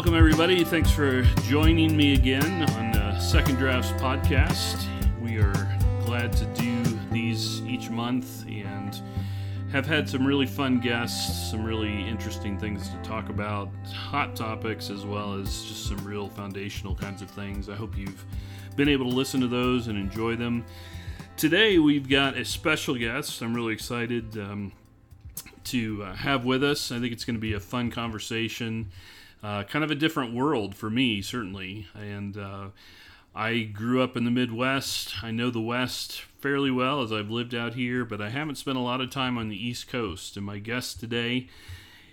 welcome everybody. Thanks for joining me again on the Second Drafts podcast. We are glad to do these each month and have had some really fun guests, some really interesting things to talk about, hot topics as well as just some real foundational kinds of things. I hope you've been able to listen to those and enjoy them. Today we've got a special guest. I'm really excited um, to uh, have with us. I think it's going to be a fun conversation uh, kind of a different world for me, certainly. And uh, I grew up in the Midwest. I know the West fairly well as I've lived out here, but I haven't spent a lot of time on the East Coast. And my guest today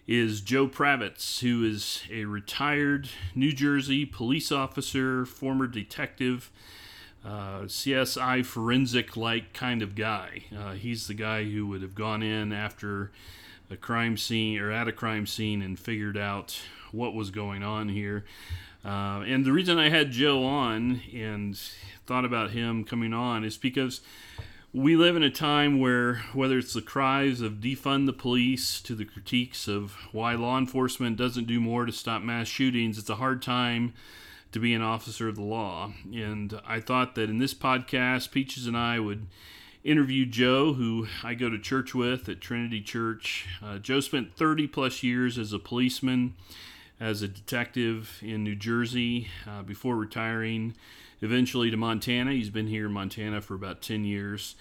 is Joe Pravetz, who is a retired New Jersey police officer, former detective. Uh, CSI forensic like kind of guy. Uh, he's the guy who would have gone in after a crime scene or at a crime scene and figured out what was going on here. Uh, and the reason I had Joe on and thought about him coming on is because we live in a time where, whether it's the cries of defund the police to the critiques of why law enforcement doesn't do more to stop mass shootings, it's a hard time to be an officer of the law. And I thought that in this podcast, Peaches and I would interview Joe, who I go to church with at Trinity Church. Uh, Joe spent 30 plus years as a policeman as a detective in New Jersey uh, before retiring eventually to Montana. He's been here in Montana for about 10 years.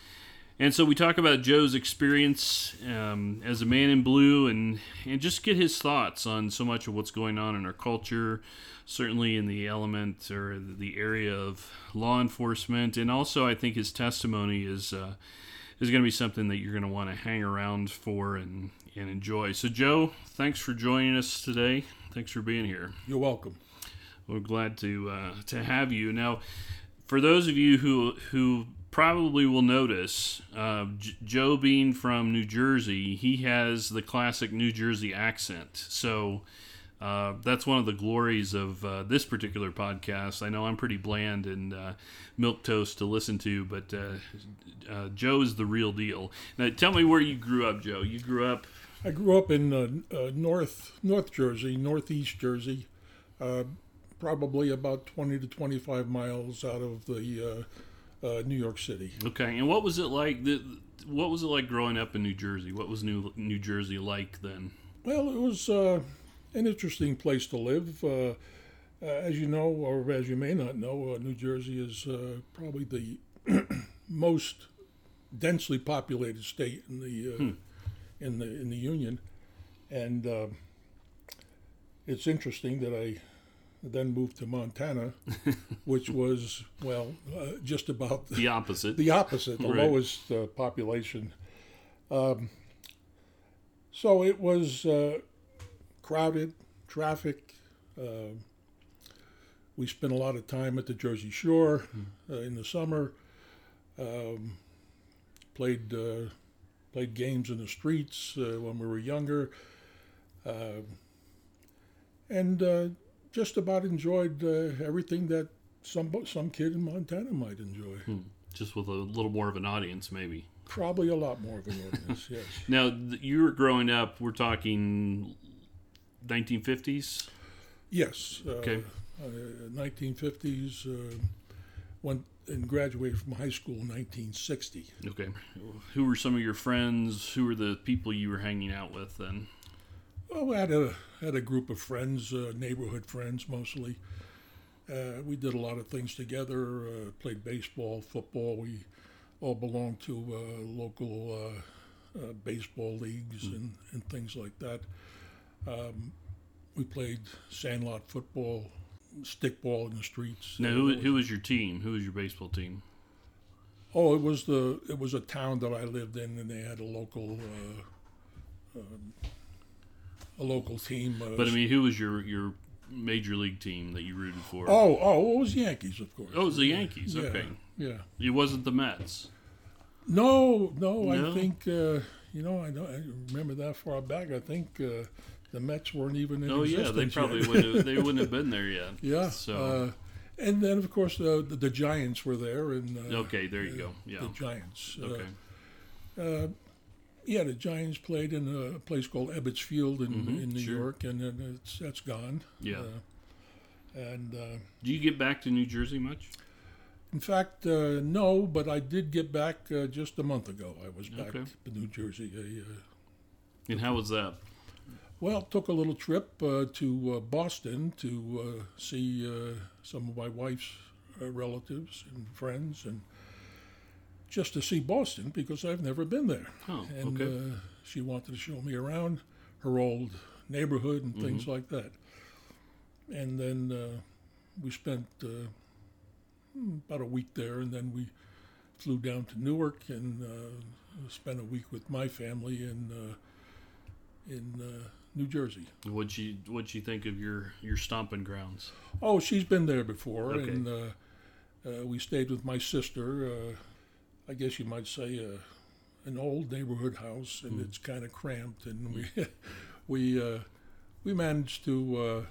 And so we talk about Joe's experience um, as a man in blue and, and just get his thoughts on so much of what's going on in our culture, certainly in the element or the area of law enforcement. And also, I think his testimony is, uh, is going to be something that you're going to want to hang around for and, and enjoy. So, Joe, thanks for joining us today. Thanks for being here. You're welcome. We're glad to uh, to have you. Now, for those of you who who probably will notice, uh, J- Joe being from New Jersey, he has the classic New Jersey accent. So. Uh, that's one of the glories of uh, this particular podcast. I know I'm pretty bland and uh, milk toast to listen to, but uh, uh, Joe is the real deal. Now, tell me where you grew up, Joe. You grew up I grew up in uh, uh, North North Jersey, Northeast Jersey, uh, probably about 20 to 25 miles out of the uh, uh, New York City. Okay, and what was it like? The, what was it like growing up in New Jersey? What was New New Jersey like then? Well, it was uh, an interesting place to live. as you know, or as you may not know, New Jersey is probably the most densely populated state in the hmm in the in the union, and uh, it's interesting that I then moved to Montana, which was well uh, just about the opposite. The opposite, the right. lowest uh, population. Um, so it was uh, crowded, traffic. Uh, we spent a lot of time at the Jersey Shore mm. in the summer. Um, played played games in the streets uh, when we were younger, uh, and uh, just about enjoyed uh, everything that some some kid in Montana might enjoy. Hmm. Just with a little more of an audience, maybe. Probably a lot more of an audience. yes. Now you were growing up. We're talking 1950s. Yes. Uh, okay. 1950s. when and graduated from high school in 1960. Okay. Who were some of your friends? Who were the people you were hanging out with then? Well, I had a had a group of friends, uh, neighborhood friends mostly. Uh, we did a lot of things together. Uh, played baseball, football. We all belonged to uh, local uh, uh, baseball leagues mm. and, and things like that. Um, we played sandlot football stickball in the streets. Now, who, who was your team? Who was your baseball team? Oh, it was the it was a town that I lived in, and they had a local uh, um, a local team. Uh, but I mean, who was your your major league team that you rooted for? Oh, oh, it was Yankees, of course. Oh, it was the Yankees. Yeah, okay, yeah. It wasn't the Mets. No, no. no? I think uh, you know. I don't I remember that far back. I think uh, the Mets weren't even in oh, yeah, they probably wouldn't have, they wouldn't have been there yet. Yeah. So. Uh, and then of course the, the, the Giants were there and uh, okay there you go yeah the Giants uh, okay uh, yeah the Giants played in a place called Ebbets Field in, mm-hmm, in New sure. York and then it's that's gone yeah And uh, Do you get back to New Jersey much? in fact, uh, no, but I did get back uh, just a month ago. I was back Okay. to New Jersey. I, uh, And how was that? Well, took a little trip uh, to uh, Boston to uh, see uh, some of my wife's uh, relatives and friends, and just to see Boston because I've never been there. Oh, and okay. uh, she wanted to show me around her old neighborhood and things Mm-hmm. like that. And then uh, we spent uh, hmm, about a week there, and then we flew down to Newark and uh, spent a week with my family in uh, in uh, New Jersey. What'd you What'd you think of your your stomping grounds? Oh, she's been there before, Okay. and uh, uh, we stayed with my sister. Uh, I guess you might say uh, an old neighborhood house, and it's kind of cramped, and we we uh, we managed to. Uh,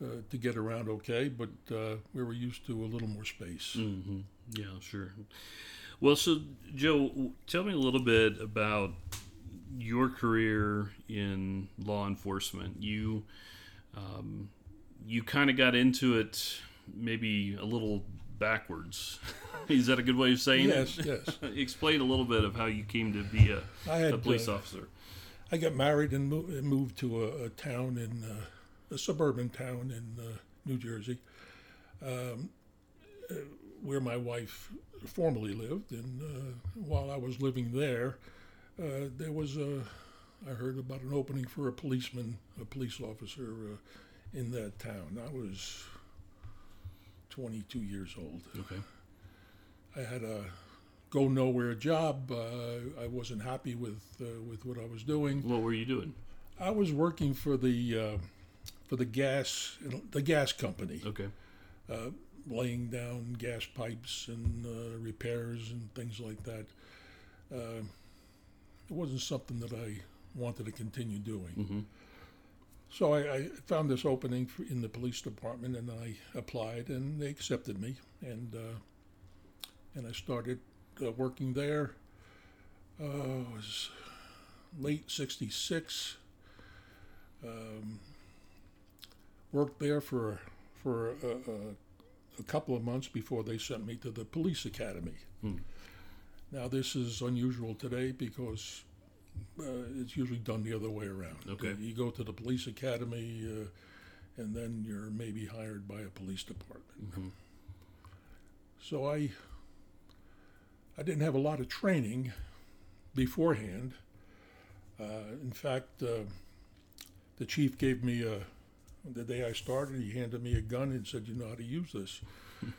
uh, to get around okay, but uh, we were used to a little more space. hmm Yeah, sure. Well, so Joe, tell me a little bit about your career in law enforcement. You um, you kind of got into it maybe a little backwards. Is that a good way of saying Yes, it? yes. Explain a little bit of how you came to be a, had a police uh, officer. I got married and, mo- moved to a, a town in uh, a suburban town in uh, New Jersey, um, uh, where my wife formerly lived. And uh, while I was living there, uh, there was a I heard about an opening for a policeman, a police officer uh, in that town. I was 22 years old. Okay. I had a go nowhere job. Uh, I wasn't happy with uh, with what I was doing. What were you doing? I was working for the uh, for the gas the gas company, Okay. uh, laying down gas pipes and uh, repairs and things like that. Uh, it wasn't something that I wanted to continue doing. hmm So I, I found this opening in the police department, and I applied, and they accepted me, and uh, and I started uh, working there. Uh, it was late '66. Um, worked there for for a, a, a couple of months before they sent me to the police academy. Hmm. Now this is unusual today because uh, it's usually done the other way around. Okay. You go to the police academy, uh, and then you're maybe hired by a police department. Mhm. So I, I didn't have a lot of training beforehand. Uh, in fact, uh, the chief gave me a. The day I started, he handed me a gun and said, "You know how to use this."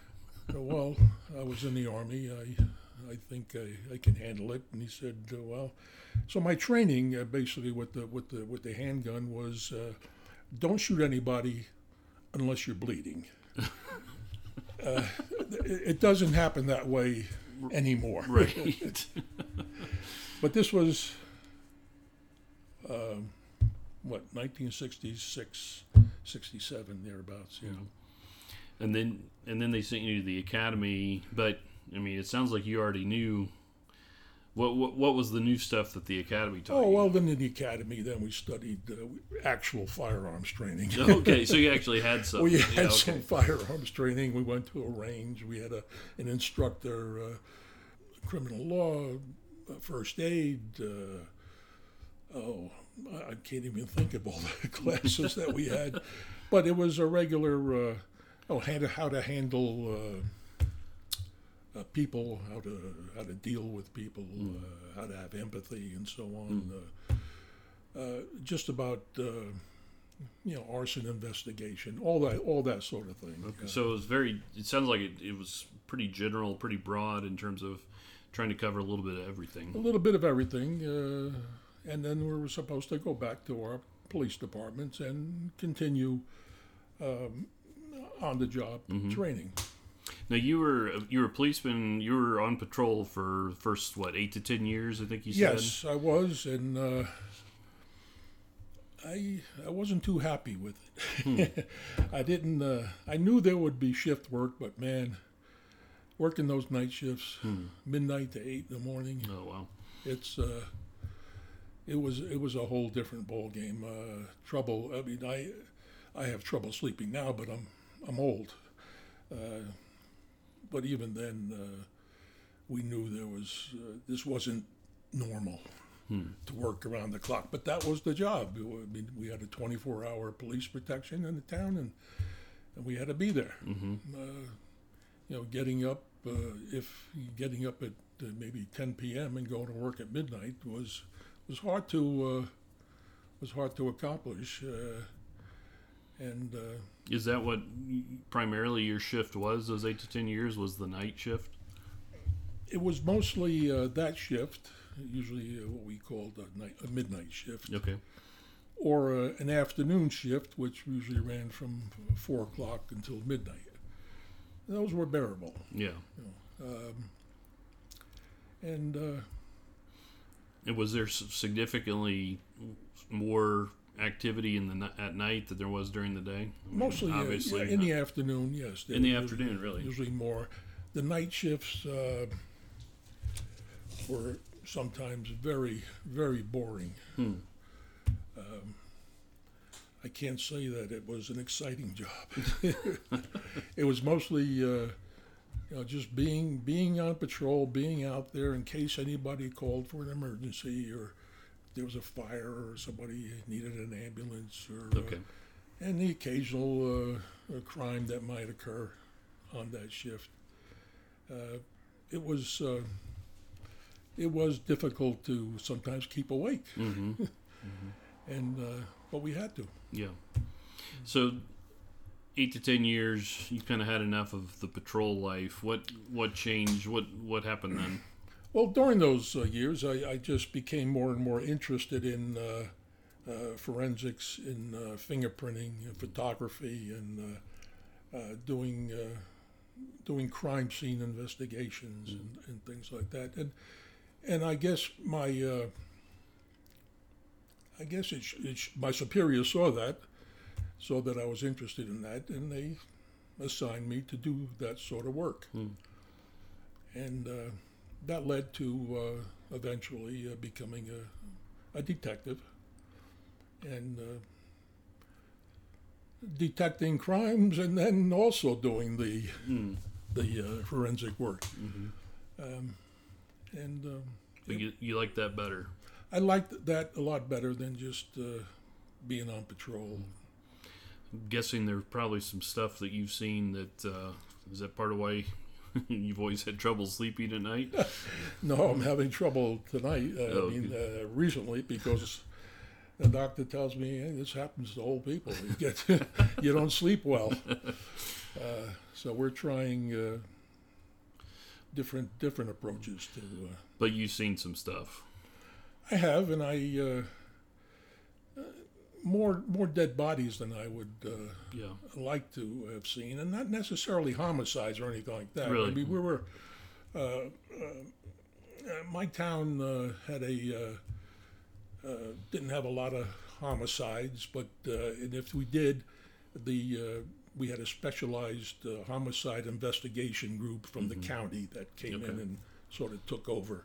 So, well, I was in the army. I, I think I, I can handle it. And he said, uh, "Well." So my training, uh, basically, with the with the with the handgun was, uh, don't shoot anybody unless you're bleeding. uh, it, it doesn't happen that way anymore. Right. But this was, um, what, 1966, 67, thereabouts. You Yeah. and then and then they sent you to the academy. But I mean, it sounds like you already knew. What, what what was the new stuff that the academy taught Oh you? well, then in the academy, then we studied uh, actual firearms training. okay, so you actually had some. We Yeah, had okay. some firearms training. We went to a range. We had a an instructor, uh, criminal law, uh, first aid. Uh, oh, I can't even think of all the classes that we had, but it was a regular. Uh, oh, how to how to handle. Uh, people, how to how to deal with people, uh, how to have empathy, and so on. Uh, uh, just about uh, you know arson investigation, all that all that sort of thing. Okay, so it was very. It sounds like it, it was pretty general, pretty broad in terms of trying to cover a little bit of everything. a little bit of everything, uh, and then we were supposed to go back to our police departments and continue um, on the job Mm-hmm. training. Now you were you were a policeman. You were on patrol for the first what eight to ten years, I think you said. Yes, I was, and uh, I I wasn't too happy with it. I didn't. Uh, I knew there would be shift work, but man, working those night shifts, midnight to eight in the morning, Oh wow. it's uh, it was it was a whole different ball game. Uh, trouble. I mean, I I have trouble sleeping now, but I'm I'm old. Uh, but even then, uh, we knew there was uh, this wasn't normal to work around the clock. But that was the job. I mean, we had a 24-hour police protection in the town, and, and we had to be there. Uh, you know, getting up uh, if getting up at uh, maybe 10 p.m. and going to work at midnight was was hard to uh, was hard to accomplish. Uh, and uh, Is that what primarily your shift was? Those eight to ten years was the night shift. it was mostly uh, that shift, usually uh, what we called a, night, a midnight shift, Okay. or uh, an afternoon shift, which usually ran from four o'clock until midnight. Those were bearable, Yeah. and uh, And was there significantly more activity in the at night that there was during the day? I mean, mostly obviously yeah, in the afternoon. Yes, in the afternoon, really. Usually more. The night shifts uh, were sometimes very, very boring. Hmm. Um, I can't say that it was an exciting job. it was mostly, uh, you know, just being being on patrol, being out there in case anybody called for an emergency or there was a fire or somebody needed an ambulance or uh, and the occasional uh, uh, crime that might occur on that shift. Uh, it was uh, it was difficult to sometimes keep awake, hmm and uh, but we had to. Yeah. So eight to ten years, you kind of had enough of the patrol life. What what changed? What what happened then? Well, during those uh, years, I, I just became more and more interested in uh, uh, forensics, in uh, fingerprinting, and photography, and uh, uh, doing uh, doing crime scene investigations and, and things like that. And and I guess my uh, I guess it, sh- it my superiors saw that, saw that I was interested in that, and they assigned me to do that sort of work. Hmm. And uh, that led to uh, eventually uh, becoming a, a detective and uh, detecting crimes and then also doing the Mm. the uh, forensic work. hmm Um, and um, But you, you like that better? I liked that a lot better than just uh, being on patrol. I'm guessing there's probably some stuff that you've seen that uh, is that part of why you've always had trouble sleeping at night. No, I'm having trouble tonight. Uh, Oh, I mean, uh, recently because the doctor tells me hey, this happens to old people. You get you don't sleep well. Uh, so we're trying uh, different different approaches to. Uh, But you've seen some stuff. I have, and I uh, uh, more more dead bodies than I would uh, Yeah. like to have seen, and not necessarily homicides or anything like that. Really? I mean, we were. Uh, uh, uh, my town uh, had a uh, uh, didn't have a lot of homicides, but uh, and if we did, the uh, we had a specialized uh, homicide investigation group from the county that came in and sort of took over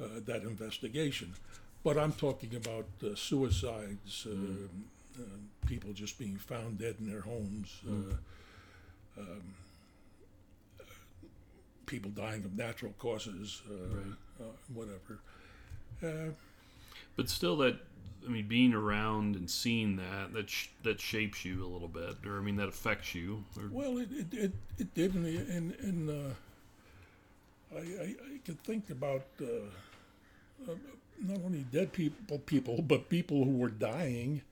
uh, that investigation. But I'm talking about uh, suicides, uh, uh, people just being found dead in their homes, uh, um, people dying of natural causes, uh, Right. uh, whatever. Uh, But still, that I mean, being around and seeing that that sh- that shapes you a little bit, or I mean, that affects you. Or, well, it, it, it, it did, and, and, and uh, I, I, I could think about uh, uh, not only dead people, people, but people who were dying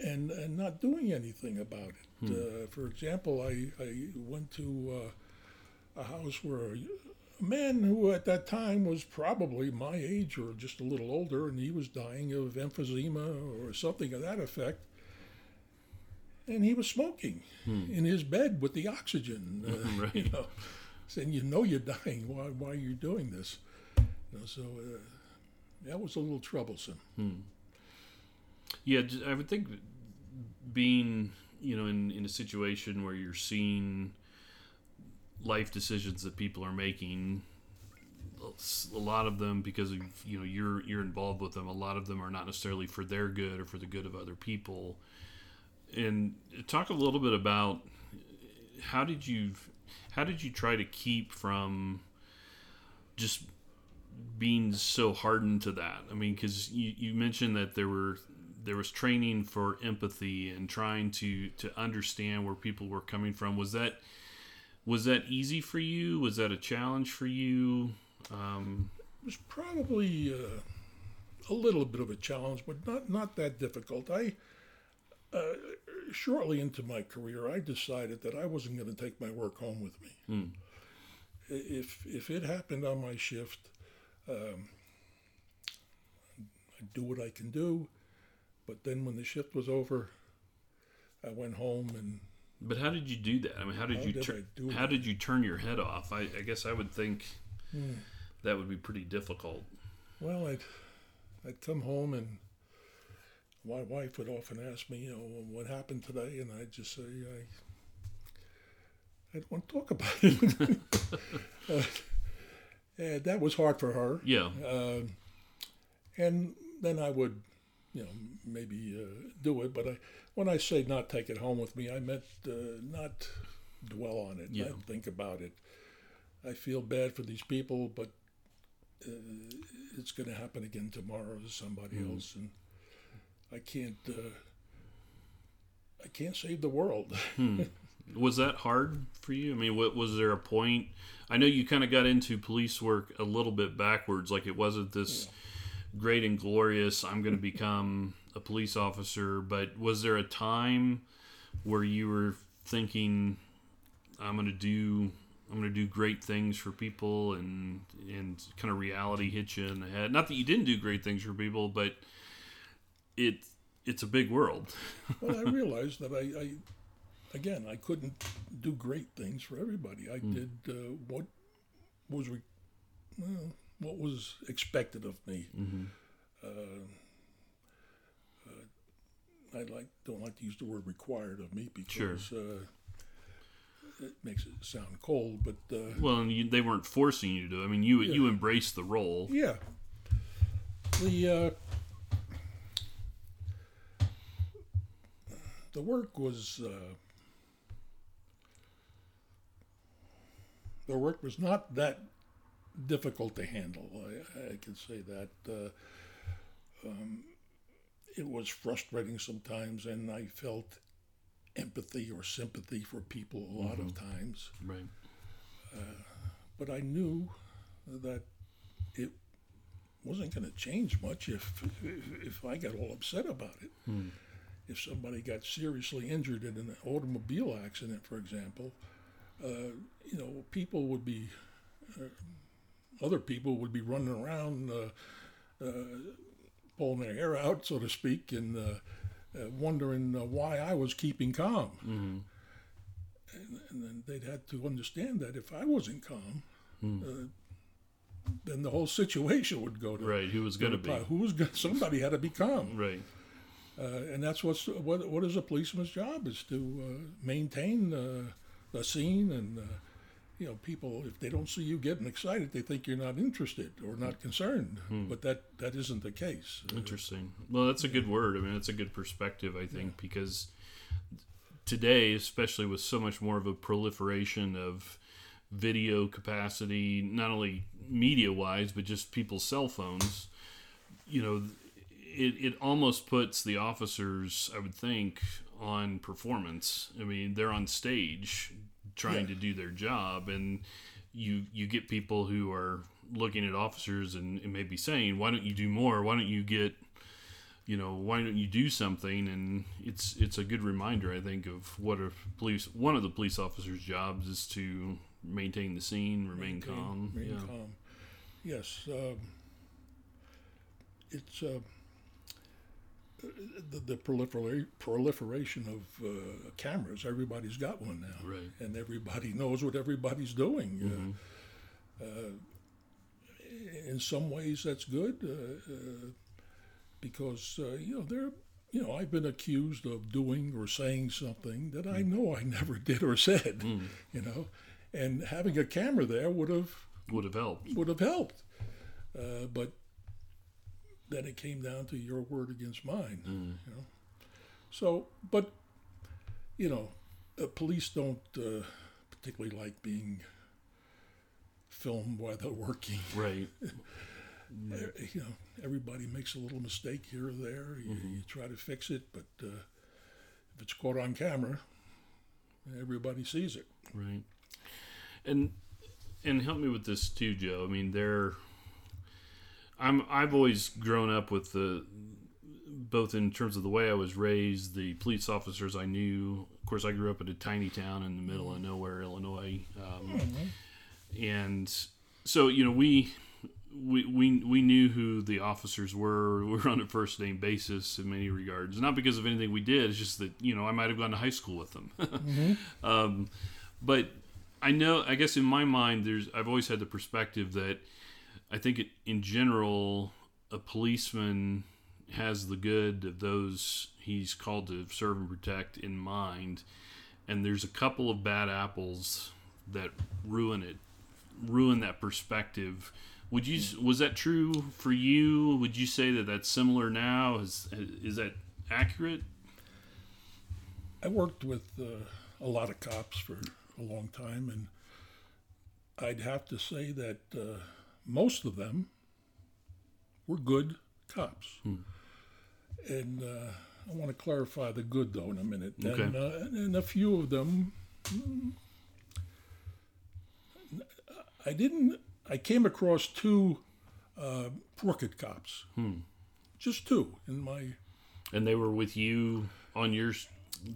and, and not doing anything about it. Uh, for example, I, I went to uh, a house where a, man who at that time was probably my age or just a little older, and he was dying of emphysema or something of that effect. And he was smoking in his bed with the oxygen. Uh, Right. You know, saying, "You know you're dying. Why, why are you doing this?" You know, so uh, that was a little troublesome. Hmm. yeah, I would think being you know in in a situation where you're seeing life decisions that people are making a lot of them because of you know you're you're involved with them a lot of them are not necessarily for their good or for the good of other people and talk a little bit about how did you how did you try to keep from just being so hardened to that. I mean because you, you mentioned that there were there was training for empathy and trying to to understand where people were coming from. Was that was that easy for you? Was that a challenge for you? Um, it was probably uh, a little bit of a challenge but not not that difficult. I uh, shortly into my career, I decided that I wasn't going to take my work home with me. Mm. If if it happened on my shift, um, I do what I can do. But then when the shift was over, I went home and. But how did you do that? I mean, how did how you did tur- how it? did you turn your head off? I, I guess I would think Hmm. that would be pretty difficult. Well, I'd I'd come home and my wife would often ask me, you know, what happened today, and I'd just say I I don't want to talk about it. uh, and that was hard for her. Yeah, Um and then I would, you know, maybe uh, do it. But I, when I say not take it home with me, I meant uh, not dwell on it, Yeah. not think about it. I feel bad for these people, but uh, it's going to happen again tomorrow to somebody Mhm. else, and I can't. Uh, I can't save the world. Hmm. Was that hard for you? I mean, what was there a point? I know you kind of got into police work a little bit backwards. Like it wasn't this great and glorious. I'm going to become a police officer. But was there a time where you were thinking, I'm going to do, I'm going to do great things for people, and and kind of reality hit you in the head? Not that you didn't do great things for people, but it it's a big world. well, I realized that I, I, again, I couldn't do great things for everybody. I did uh, what was re- well, what was expected of me. Mm-hmm. Uh, uh, I like don't like to use the word required of me because uh, it makes it sound cold. But uh, Well, and you, they weren't forcing you to. I mean, you you embraced the role. yeah, the uh, the work was uh, the work was not that difficult to handle. I, I can say that. Uh, um, it was frustrating sometimes, and I felt empathy or sympathy for people a lot of times. Right. But I knew that it wasn't going to change much if, if if I got all upset about it. Hmm. If somebody got seriously injured in an automobile accident, for example, uh, you know, people would be, uh, other people would be running around, uh, uh, pulling their hair out, so to speak, and uh, uh, wondering uh, why I was keeping calm. Mm-hmm. And then they'd had to understand that if I wasn't calm, uh, then the whole situation would go to Right. Who was going to be? Who was gonna, somebody had to be calm, Right. uh, and that's what's what what is a policeman's job is to uh, maintain the scene and. Uh, you know, people if they don't see you getting excited, they think you're not interested or not concerned. But that that isn't the case. Interesting. Well, that's a good word. I mean, that's a good perspective, I think, because today, especially with so much more of a proliferation of video capacity, not only media wise, but just people's cell phones, you know, it, it almost puts the officers, I would think, on performance. I mean, they're on stage trying Yeah. to do their job, and you you get people who are looking at officers and, and maybe saying, "Why don't you do more? Why don't you get you know why don't you do something and it's it's a good reminder i think of what a police one of the police officers jobs is to maintain the scene remain maintain- calm remain yeah calm. Yes, um, it's uh, the, the prolifera- proliferation of uh, cameras. Everybody's got one now, right and everybody knows what everybody's doing. Uh, uh, in some ways, that's good uh, uh, because uh, you know there. You know, I've been accused of doing or saying something that I know I never did or said. Mm. You know, and having a camera there would have would have helped would have helped. Uh, but then it came down to your word against mine. Mm. You know? So, but you know, uh, police don't uh, particularly like being filmed while they're working. Right. Uh, you know, everybody makes a little mistake here or there. You, you try to fix it, but uh, if it's caught on camera, everybody sees it. Right. And and help me with this too, Joe. I mean, they're I'm I've always grown up with the both in terms of the way I was raised, the police officers I knew. Of course, I grew up in a tiny town in the middle of nowhere, Illinois, um, and so you know we. We, we, we knew who the officers were. We were on a first name basis in many regards. Not because of anything we did. It's just that you know I might have gone to high school with them. um, but I know, I guess in my mind, there's I've always had the perspective that I think it, in general, a policeman has the good of those he's called to serve and protect in mind, and there's a couple of bad apples that ruin it, ruin that perspective. Would you was that true for you? Would you say that that's similar now? Is is that accurate? I worked with uh, a lot of cops for a long time, and I'd have to say that uh, most of them were good cops. And uh, I want to clarify the good, though, in a minute. Okay. And, uh, and a few of them, I didn't, I came across two uh, crooked cops. Just two in my And they were with you on your force?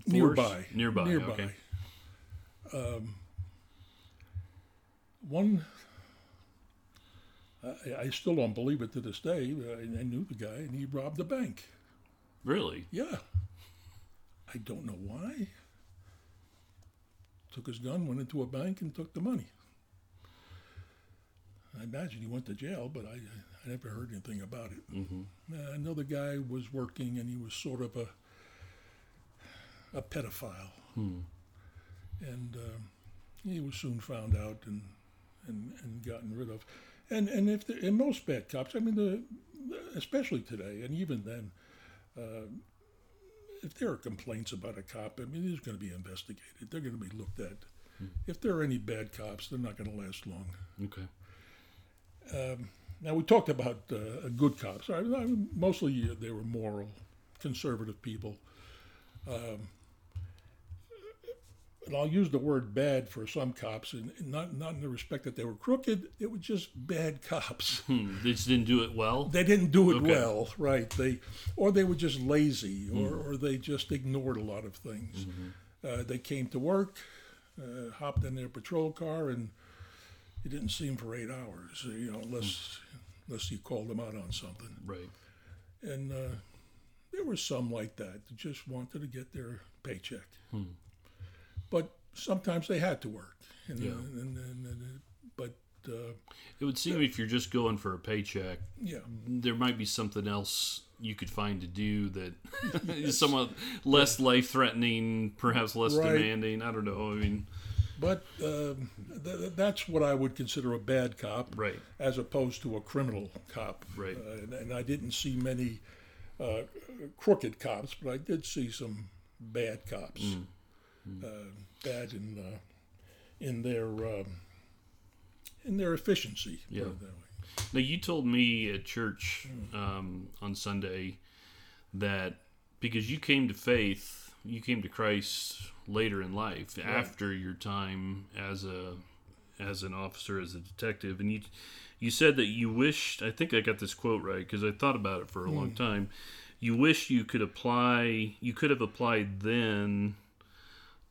nearby. Nearby. Nearby. Okay. Um, one, I, I still don't believe it to this day. I, I knew the guy, and he robbed a bank. Really? Yeah. I don't know why. Took his gun, went into a bank, and took the money. I imagine he went to jail, but I, I never heard anything about it. hmm Uh, another guy was working, and he was sort of a a pedophile, Hmm. and um, he was soon found out and and, and gotten rid of. And and if the, and most bad cops, I mean, the, especially today, and even then, uh, if there are complaints about a cop, I mean, it's going to be investigated. They're going to be looked at. If there are any bad cops, they're not going to last long. Okay. Um, now we talked about uh, good cops. I, I, mostly uh, they were moral, conservative people. Um, and I'll use the word bad for some cops, and not not in the respect that they were crooked. It was just bad cops. Hmm. They just didn't do it well. They didn't do it Okay. well, right? They, or they were just lazy, or, or they just ignored a lot of things. Uh, they came to work, uh, hopped in their patrol car, and you didn't see them for eight hours. You know, unless unless you called them out on something. Right. And uh, there were some like that that just wanted to get their paycheck. But sometimes they had to work. And, Yeah. and, and, but uh, It would seem if you're just going for a paycheck, yeah, there might be something else you could find to do that is somewhat less life threatening, perhaps less Right. demanding. I don't know. I mean, but um, th- that's what I would consider a bad cop. right. as opposed to a criminal cop. Right. Uh, and, and I didn't see many uh, crooked cops, but I did see some bad cops. Mm. Uh, bad in uh, in their um, in their efficiency. Yeah. it that way. Now, you told me at church um, on Sunday that because you came to faith, you came to Christ later in life, after your time as a as an officer, as a detective, and you you said that you wished. I think I got this quote right because I thought about it for a long time. You wish you could apply. You could have applied then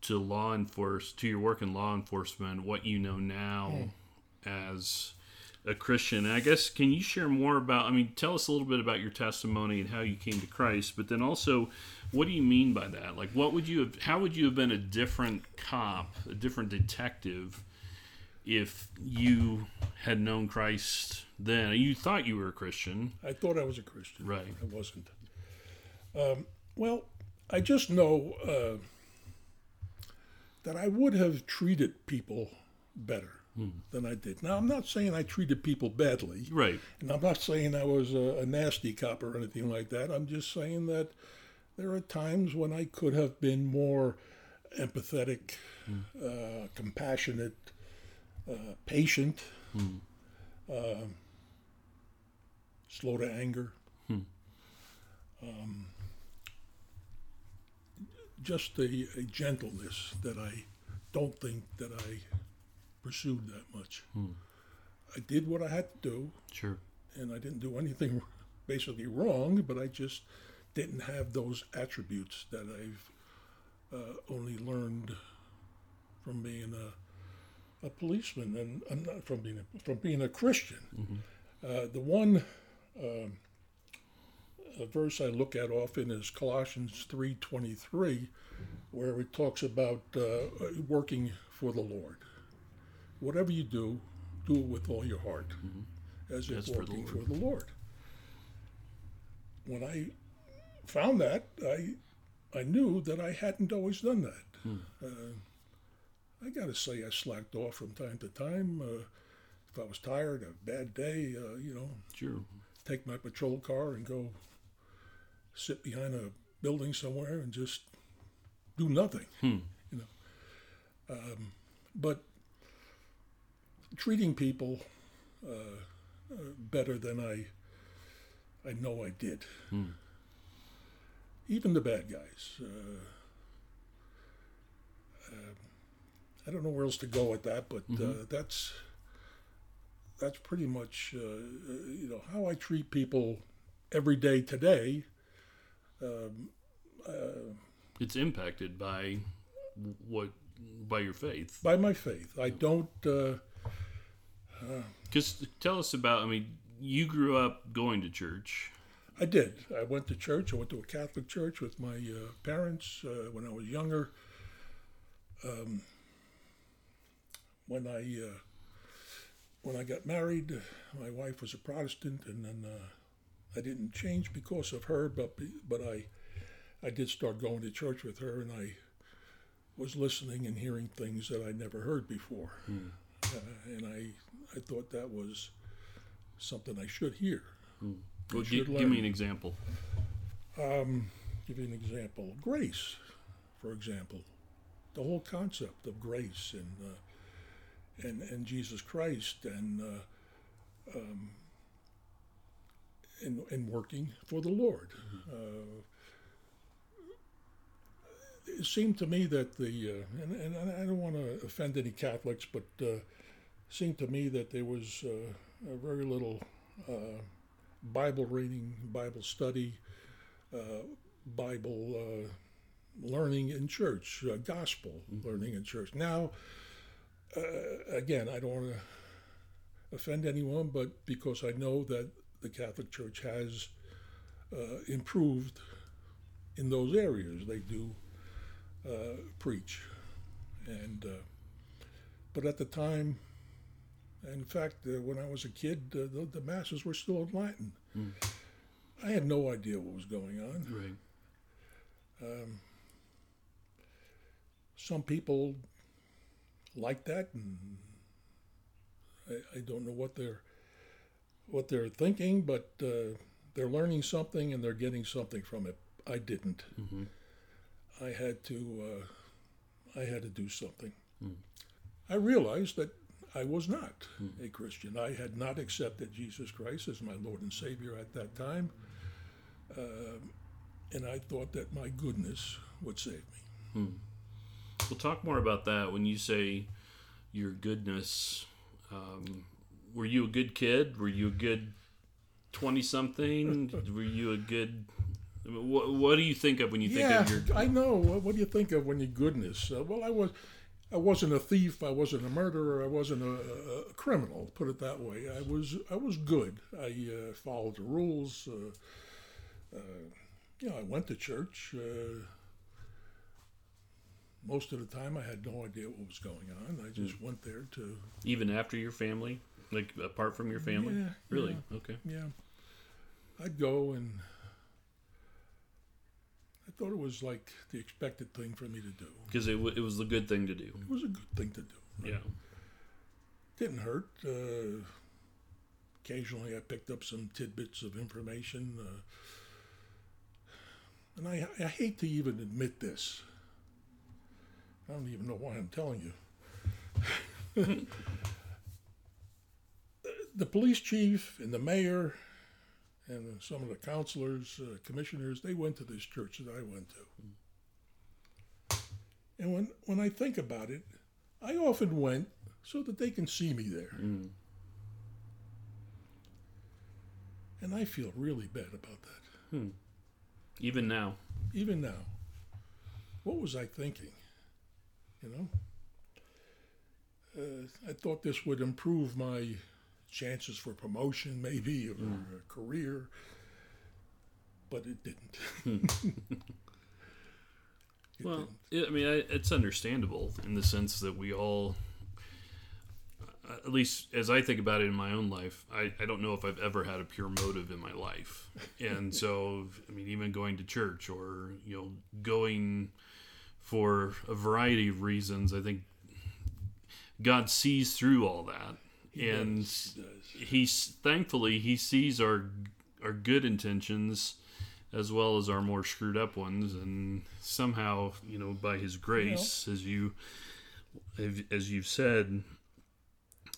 to law enforcement, to your work in law enforcement what you know now as a Christian. And I guess can you share more about? I mean, tell us a little bit about your testimony and how you came to Christ, but then also, what do you mean by that? Like, what would you have? How would you have been a different cop, a different detective, if you had known Christ then? You thought you were a Christian, I thought I was a Christian. right? I wasn't. Um, well, I just know uh, that I would have treated people better than I did. Now, I'm not saying I treated people badly. Right. And I'm not saying I was a, a nasty cop or anything like that. I'm just saying that there are times when I could have been more empathetic, uh, compassionate, uh, patient, uh, slow to anger. Um, just a, a gentleness that I don't think that I pursued that much. I did what I had to do, Sure. and I didn't do anything basically wrong, but I just didn't have those attributes that I've uh, only learned from being a, a policeman and I'm not from being a, from being a Christian. Uh, the one um uh, verse I look at often is Colossians three twenty three, where it talks about uh, working for the Lord. Whatever you do, do it with all your heart, as if As for the working for the Lord. When I found that, I I knew that I hadn't always done that. Uh, I got to say, I slacked off from time to time. Uh, if I was tired, a bad day, uh, you know, Sure. take my patrol car and go sit behind a building somewhere and just do nothing. You know, um, but treating people uh, uh, better than I I know I did. Even the bad guys. Uh, um, I don't know where else to go with that, but uh, that's that's pretty much uh, uh, you know how I treat people every day today. Um, uh, It's impacted by what by your faith. by my faith, I don't. Uh, Just tell us about. I mean, you grew up going to church. I did. I went to church. I went to a Catholic church with my uh, parents uh, when I was younger. Um, when I uh, when I got married, my wife was a Protestant, and then uh, I didn't change because of her, but but I I did start going to church with her, and I was listening and hearing things that I never heard before, uh, and I I thought that was something I should hear. Well, should gi- give me an example. give you an example. Grace, for example, the whole concept of grace and uh, and and Jesus Christ and uh, um, and and working for the Lord. Uh, it seemed to me that the uh, and, and I don't want to offend any Catholics, but uh, it seemed to me that there was uh, a very little uh, Bible reading, Bible study, uh, Bible uh, learning in church, uh, gospel learning in church. Now, uh, again, I don't want to offend anyone, but because I know that the Catholic Church has uh, improved in those areas, they do uh, preach, and uh, but at the time. In fact, uh, when I was a kid, uh, the, the masses were still in Latin. I had no idea what was going on. Right. some people like that, and I, I don't know what they're what they're thinking, but uh, they're learning something and they're getting something from it. I didn't. I had to. Uh, I had to do something. I realized that I was not a Christian. I had not accepted Jesus Christ as my Lord and Savior at that time, Um and I thought that my goodness would save me. We'll talk more about that when you say your goodness. Um, were you a good kid? Were you a good twenty-something? were you a good? What, what do you think of when you think yeah, of your? I know. What, do you think of when you goodness? Uh, well, I was, I wasn't a thief. I wasn't a murderer. I wasn't a, a, criminal. Put it that way. I was, I was good. I uh, followed the rules. Uh, uh, you know, I went to church. Uh, most of the time, I had no idea what was going on. I just went there to, Even after your family, like apart from your family, Yeah, really? Okay. yeah. I'd go and I thought it was like the expected thing for me to do. Because it, w- it was the good thing to do. It was a good thing to do. Yeah. Didn't hurt. Uh, occasionally, I picked up some tidbits of information, uh, and I, I hate to even admit this. I don't even know why I'm telling you. the police chief and the mayor and some of the councilors, uh, commissioners, they went to this church that I went to. And when, when I think about it, I often went so that they can see me there. Mm. And I feel really bad about that, Even now. even now. What was I thinking? You know? Uh, I thought this would improve my chances for promotion, maybe, or hmm. a career, but it didn't. Hmm. It Well, didn't. yeah, I mean, I, it's understandable in the sense that we all, at least as I think about it in my own life, I, I don't know if I've ever had a pure motive in my life. And so, I mean, even going to church or, you know, going for a variety of reasons, I think God sees through all that. And Yes, it he's thankfully he sees our our good intentions as well as our more screwed up ones and somehow you know by his grace as you as you've said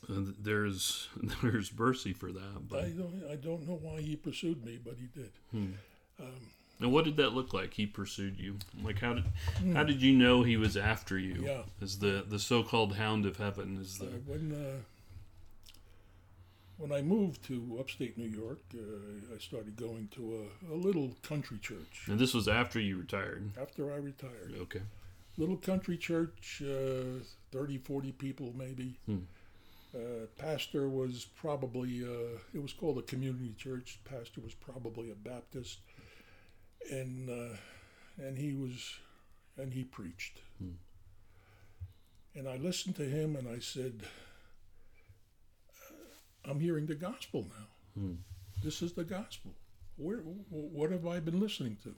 uh, there's there's mercy for that I don't, I don't know why he pursued me, but he did. and what did that look like he pursued you like how did how did you know he was after you Hmm. Yeah. as the the so-called hound of heaven is the Uh, when uh, when I moved to upstate New York, uh, I started going to a, a little country church and this was after you retired after I retired. okay Little country church, uh, 30, 40 people maybe. Hmm. Uh, pastor was probably, uh, it was called a community church. Pastor was probably a Baptist. And, uh, and he was, and he preached. Hmm. And I listened to him and I said, I'm hearing the gospel now. Hmm. This is the gospel. Where, what have I been listening to?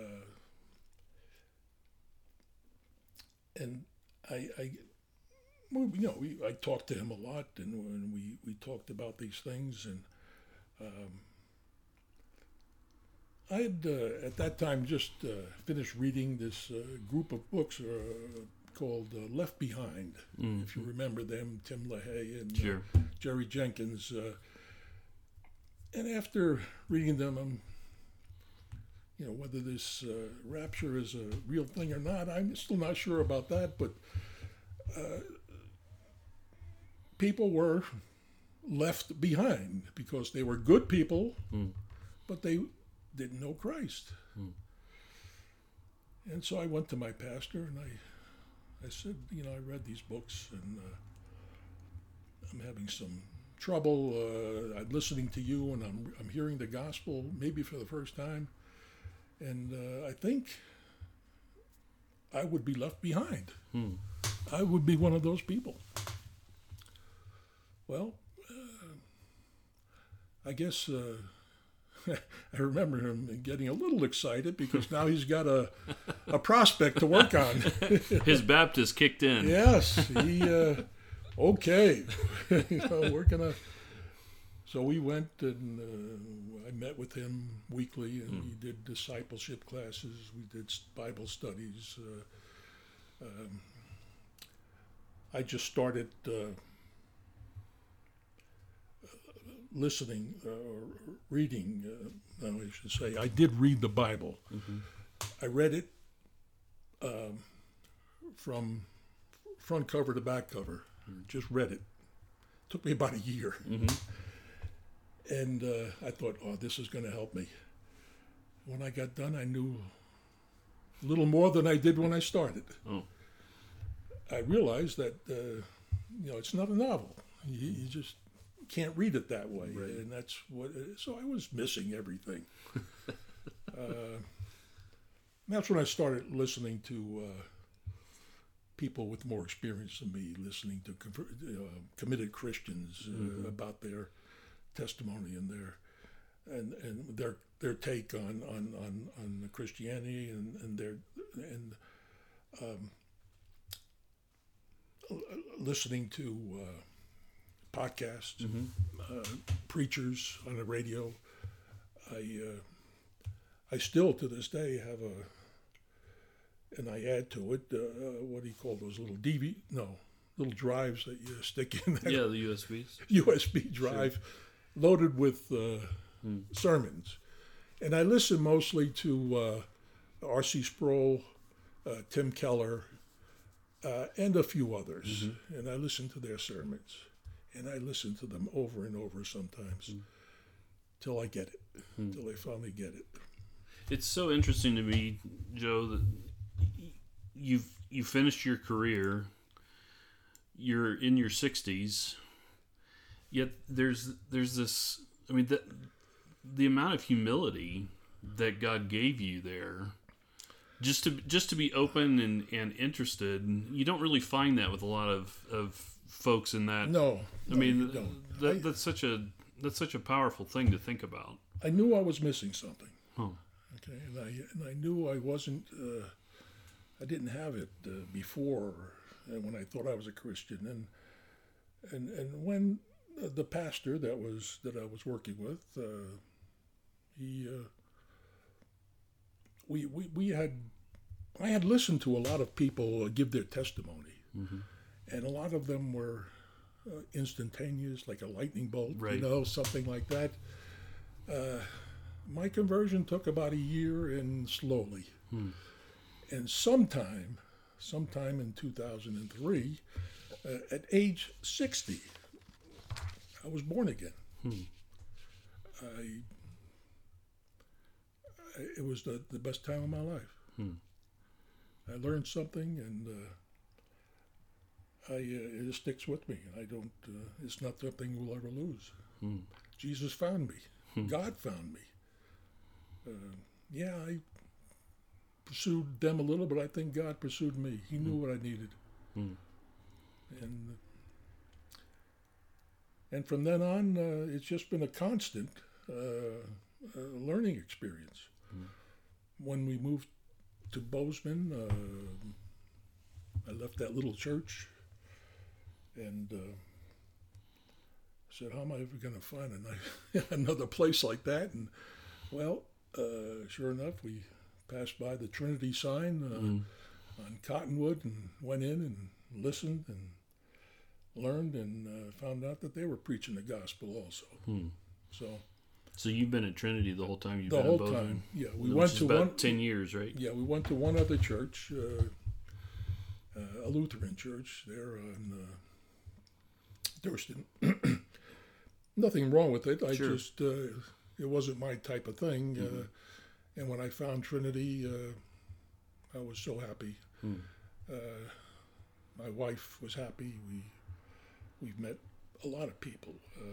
Uh, and I, I well, you know, we, I talked to him a lot, and when we, we talked about these things, and um, I had uh, at that time just uh, finished reading this uh, group of books uh, called uh, Left Behind, Mm. if you remember them, Tim LaHaye and uh, Jerry Jenkins. Uh, and after reading them, I'm, you know, whether this uh, rapture is a real thing or not, I'm still not sure about that. But uh, people were left behind because they were good people, Hmm. but they didn't know Christ. And so I went to my pastor and I, I said, you know, I read these books and. Uh, I'm having some trouble. Uh, I'm listening to you, and I'm I'm hearing the gospel maybe for the first time, and uh, I think I would be left behind. Hmm. I would be one of those people. Well, uh, I guess. Uh, I remember him getting a little excited because now he's got a, a prospect to work on. his baptist kicked in Yes, he. Uh, okay, you know, we're gonna. So we went and uh, I met with him weekly, and we did discipleship classes. We did Bible studies. Uh, um, I just started uh, listening uh, or reading, uh, I should say I did read the Bible. I read it um, from front cover to back cover. Just read it. Took me about a year. And uh, I thought, oh, this is going to help me. When I got done, I knew a little more than I did when I started. Oh. I realized that, uh, you know, it's not a novel. You, you just can't read it that way. Right. And that's what, so I was missing everything. uh, that's when I started listening to uh, people with more experience than me, listening to uh, committed Christians uh, about their testimony and their and and their their take on on on, on Christianity and and their and um, listening to uh, podcasts, uh, preachers on the radio. I uh, I still to this day have a and I add to it uh, what do you call those little DV? No, little drives that you stick in that Yeah, the USBs. USB drive loaded with uh, sermons. And I listen mostly to uh, R.C. Sproul, uh, Tim Keller, uh, and a few others. And I listen to their sermons. And I listen to them over and over sometimes hmm. till I get it, hmm. till I finally get it. It's so interesting to me, Joe, that you've you finished your career. You're in your sixties, yet there's there's this. I mean, that the amount of humility that God gave you there, just to just to be open and and interested. You don't really find that with a lot of of folks in that. No, I no, mean, that, I- that's such a that's such a powerful thing to think about. I knew I was missing something. Huh. Okay, and I and I knew I wasn't. Uh, I didn't have it uh, before uh, when I thought I was a Christian, and and and when the pastor that was that I was working with, uh, he, uh, we we we had, I had listened to a lot of people uh, give their testimony, and a lot of them were uh, instantaneous, like a lightning bolt, Right. you know, something like that my conversion took about a year and slowly. And sometime, sometime in 2003, uh, at age 60, I was born again. I, I, it was the, the best time of my life. I learned something, and uh, I uh, it sticks with me. I don't. Uh, it's not something we'll ever lose. Jesus found me. God found me. Uh, yeah, I pursued them a little, but I think God pursued me. He knew what I needed, and and from then on, uh, it's just been a constant uh, uh, learning experience. When we moved to Bozeman, uh, I left that little church and uh, said, "How am I ever going to find an- another place like that?" And well, uh, sure enough, we passed by the Trinity sign uh, on Cottonwood and went in and listened and learned and uh, found out that they were preaching the gospel also. So So you've been at Trinity the whole time you've the been whole in time, yeah, we went to about one. ten years, right? Yeah, we went to one other church, uh, uh, a Lutheran church there on uh, Durston. Nothing wrong with it. I Sure. just uh, it wasn't my type of thing. Uh, and when I found Trinity, uh, I was so happy. Uh, my wife was happy. We we've met a lot of people uh,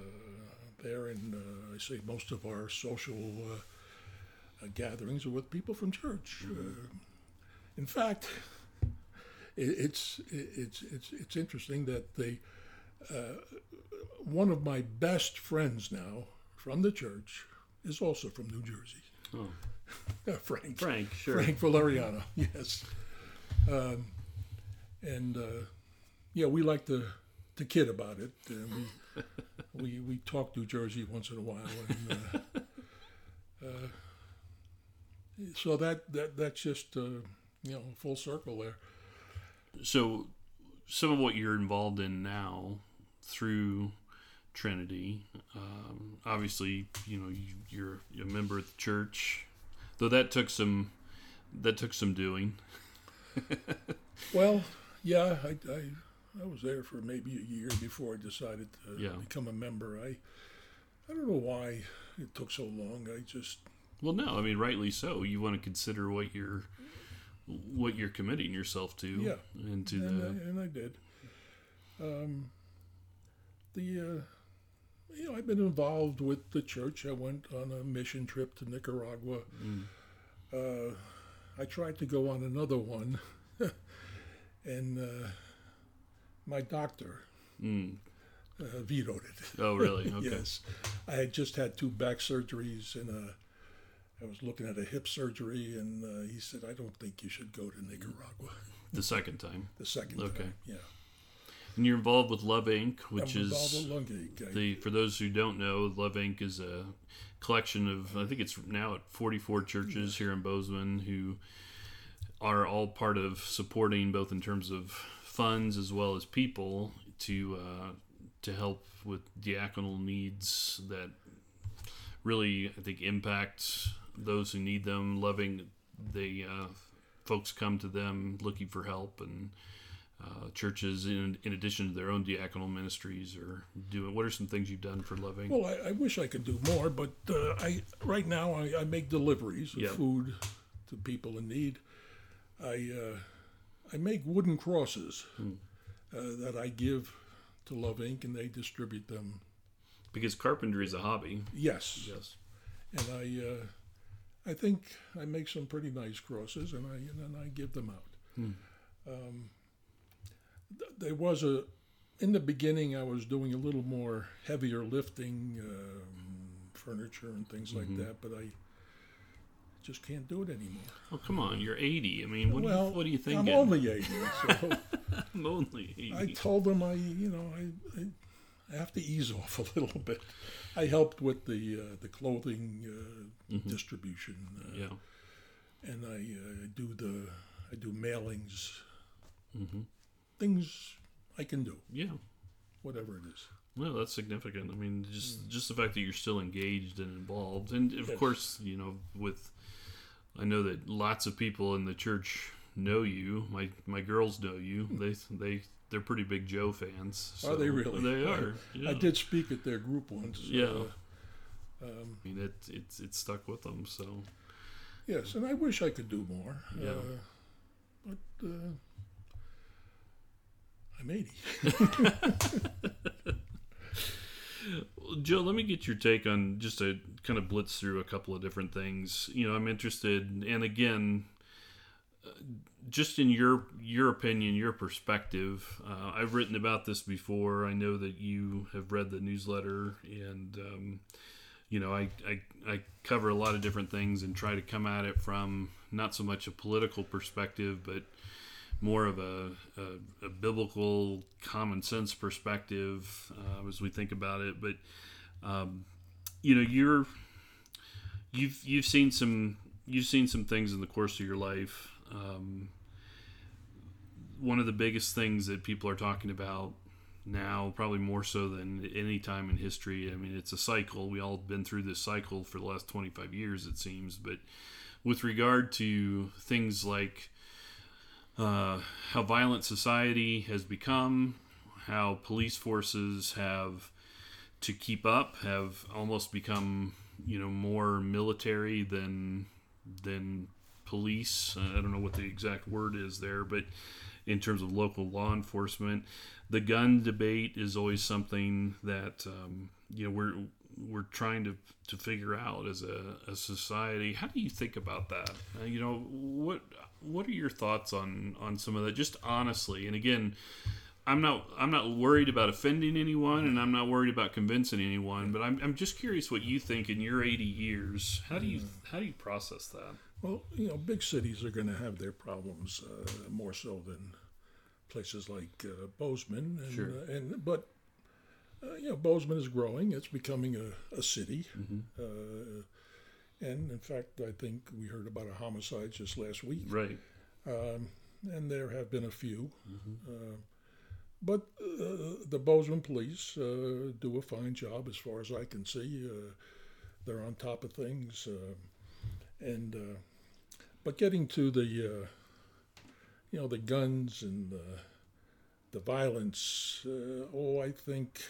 there, and uh, I say most of our social uh, uh, gatherings are with people from church. Uh, in fact, it, it's it, it's it's it's interesting that they uh, one of my best friends now from the church is also from New Jersey. Oh. Frank. Frank, sure. Frank Valeriano, yes. Um, and uh, yeah, we like to to kid about it. And we we we talk New Jersey once in a while, and uh, uh, so that that that's just uh, you know full circle there. So some of what you're involved in now through Trinity, um, obviously, you know, you, you're a member of the church, though that took some that took some doing. Well, yeah, I, I, I was there for maybe a year before I decided to Yeah. become a member. I, I don't know why it took so long. I just, Well, no, I mean, rightly so. You want to consider what you're what you're committing yourself to Yeah. into and, the I, and I did. Um, the, uh, you know, I've been involved with the church. I went on a mission trip to Nicaragua. Uh, I tried to go on another one, and uh, my doctor Mm. uh, vetoed it. Oh, really? Okay. Yes, I had just had two back surgeries, and uh, I was looking at a hip surgery, and uh, he said, "I don't think you should go to Nicaragua The second time. the second Okay. time." Yeah, And you're involved with Love Inc., which I'm is with lung ache. I- the for those who don't know, Love Inc. is a collection of I think it's now at 44 churches here in Bozeman who are all part of supporting both in terms of funds as well as people to uh, to help with diaconal needs that really I think impact those who need them. Loving the uh, folks come to them looking for help and. Uh, churches, in, in addition to their own diaconal ministries, or doing what are some things you've done for Love Inc.? Well, I, I wish I could do more, but uh, I right now I, I make deliveries of Yeah. food to people in need. I uh, I make wooden crosses Hmm. uh, that I give to Love Inc. and they distribute them. because carpentry is a hobby. Yes, Yes. and I uh, I think I make some pretty nice crosses, and I and then I give them out. Um, th- there was a in the beginning I was doing a little more heavier lifting, um, furniture and things like that, but I just can't do it anymore. Oh come on, you're 80. I mean, what well, do you, what do you think? I'm only eighty, so I'm only 80. I told them I you know I. I have to ease off a little bit. I helped with the uh, the clothing uh, distribution. Uh, yeah. and I uh, do the I do mailings, hmm things I can do, Yeah. whatever it is. Well, that's significant. I mean, just just the fact that you're still engaged and involved, and of Yes. course, you know, with I know that lots of people in the church know you. My my girls know you. They they they're pretty big Joe fans. Are they really? They I- are. Yeah. I did speak at their group once. Yeah. uh, um, I mean, it it's it's stuck with them. So yes, and I wish I could do more. Yeah. Uh, but uh, I'm 80. Joe, let me get your take on just a kind of blitz through a couple of different things. You know, I'm interested, and again, uh, just in your your opinion, your perspective. Uh, I've written about this before. I know that you have read the newsletter, and um, you know, I, I I cover a lot of different things and try to come at it from not so much a political perspective, but more of a, a, a biblical common sense perspective uh, as we think about it. But um, you know, you're you've you've seen some you've seen some things in the course of your life. Um, one of the biggest things that people are talking about now, probably more so than any time in history. I mean, it's a cycle. We all been through this cycle for the last 25 years, it seems. But with regard to things like uh, how violent society has become, how police forces have to keep up have almost become you know more military than than police. Uh, I don't know what the exact word is there, but in terms of local law enforcement, the gun debate is always something that um, you know we're we're trying to to figure out as a, a society. How do you think about that? Uh, you know what what are your thoughts on on some of that? Just honestly, and again. I'm not I'm not worried about offending anyone and I'm not worried about convincing anyone, but I'm, I'm just curious what you think in your 80 years. How do you how do you process that? Well, you know, big cities are going to have their problems uh, more so than places like uh, Bozeman. And, Sure. uh, and but uh, you know, Bozeman is growing. It's becoming a, a city. Uh, and in fact, I think we heard about a homicide just last week. Right. Um, and there have been a few. Uh, but uh, the Bozeman police uh, do a fine job, as far as I can see. Uh, they're on top of things, uh, and uh, but getting to the uh, you know the guns and the, the violence. Uh, oh, I think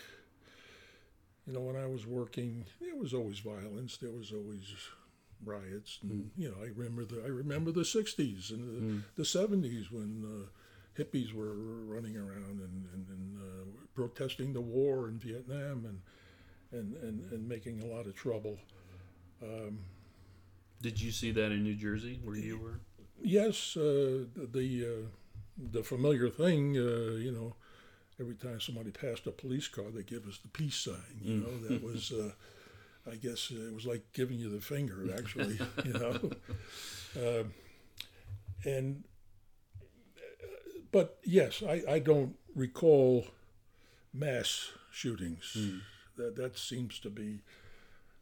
you know when I was working, there was always violence. There was always riots, and you know I remember the I remember the '60s and the, the '70s when. Uh, hippies were running around and, and, and uh, protesting the war in Vietnam and, and, and, and making a lot of trouble. Um, Did you see that in New Jersey where you were? yes, uh, the uh, the familiar thing, uh, you know, every time somebody passed a police car, they give us the peace sign. You know, that was, uh, I guess, uh, it was like giving you the finger, actually. you know, um, and but yes, I, I don't recall mass shootings. That that seems to be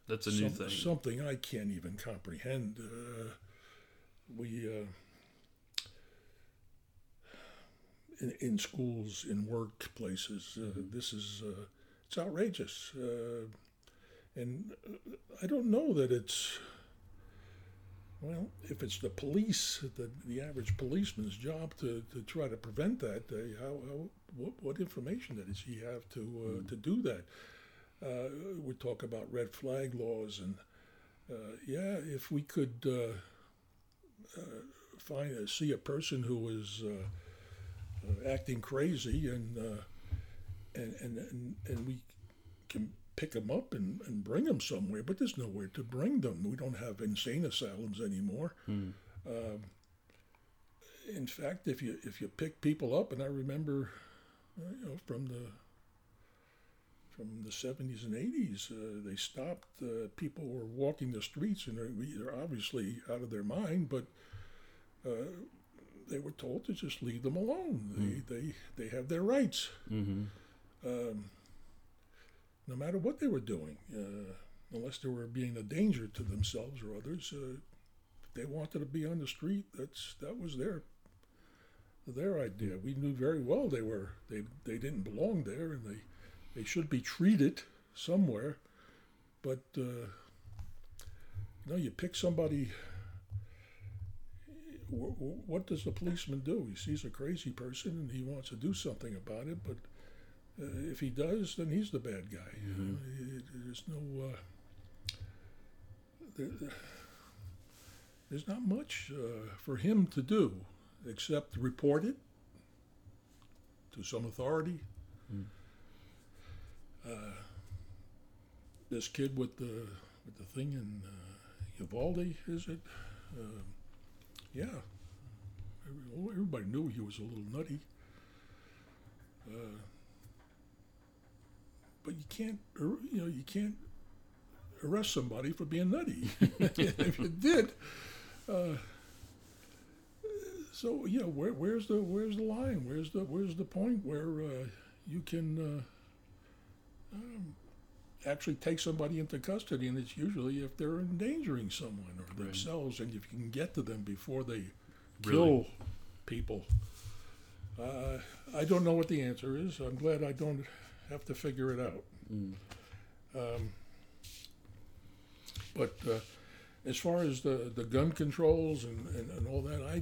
That's a new some- thing. something I can't even comprehend. Uh, we uh, in, in schools, in workplaces. Uh, this is uh, it's outrageous, uh, and uh, I don't know that it's. Well, if it's the police, the, the average policeman's job to, to try to prevent that, uh, how, how what, what information does he have to uh, to do that? Uh, we talk about red flag laws, and uh, yeah, if we could uh, uh, find see a person who is acting crazy and, and and and and we can pick them up and, and bring them somewhere, but there's nowhere to bring them. We don't have insane asylums anymore. Mm. Um, in fact, if you if you pick people up, and I remember, uh, you know, from the from the 70s and 80s, uh, they stopped. Uh, people were walking the streets, and they're, they're obviously out of their mind, but uh, they were told to just leave them alone. Mm. They they they have their rights. Mm-hmm. Um, no matter what they were doing, uh, unless they were being a danger to themselves or others. Uh, if they wanted to be on the street, that's that was their their idea. We knew very well they were they they didn't belong there, and they they should be treated somewhere. But uh, you know, you pick somebody. What does the policeman do? He sees a crazy person and he wants to do something about it, but uh, if he does, then he's the bad guy. Mm-hmm. there's no. Uh, there, there's not much uh, for him to do except report it to some authority. Mm. this kid with the with the thing in uh, Uvalde, is it? Um, yeah, everybody knew he was a little nutty. Uh, but you can't, you know, you can't arrest somebody for being nutty. if you did, uh, so you know, where, where's the where's the line? Where's the where's the point where uh, you can uh, um, actually take somebody into custody? And it's usually if they're endangering someone or right. themselves, and if you can get to them before they kill really? people. Uh, I don't know what the answer is. I'm glad I don't have to figure it out. Mm. Um, but uh, as far as the, the gun controls and, and, and, all that, I,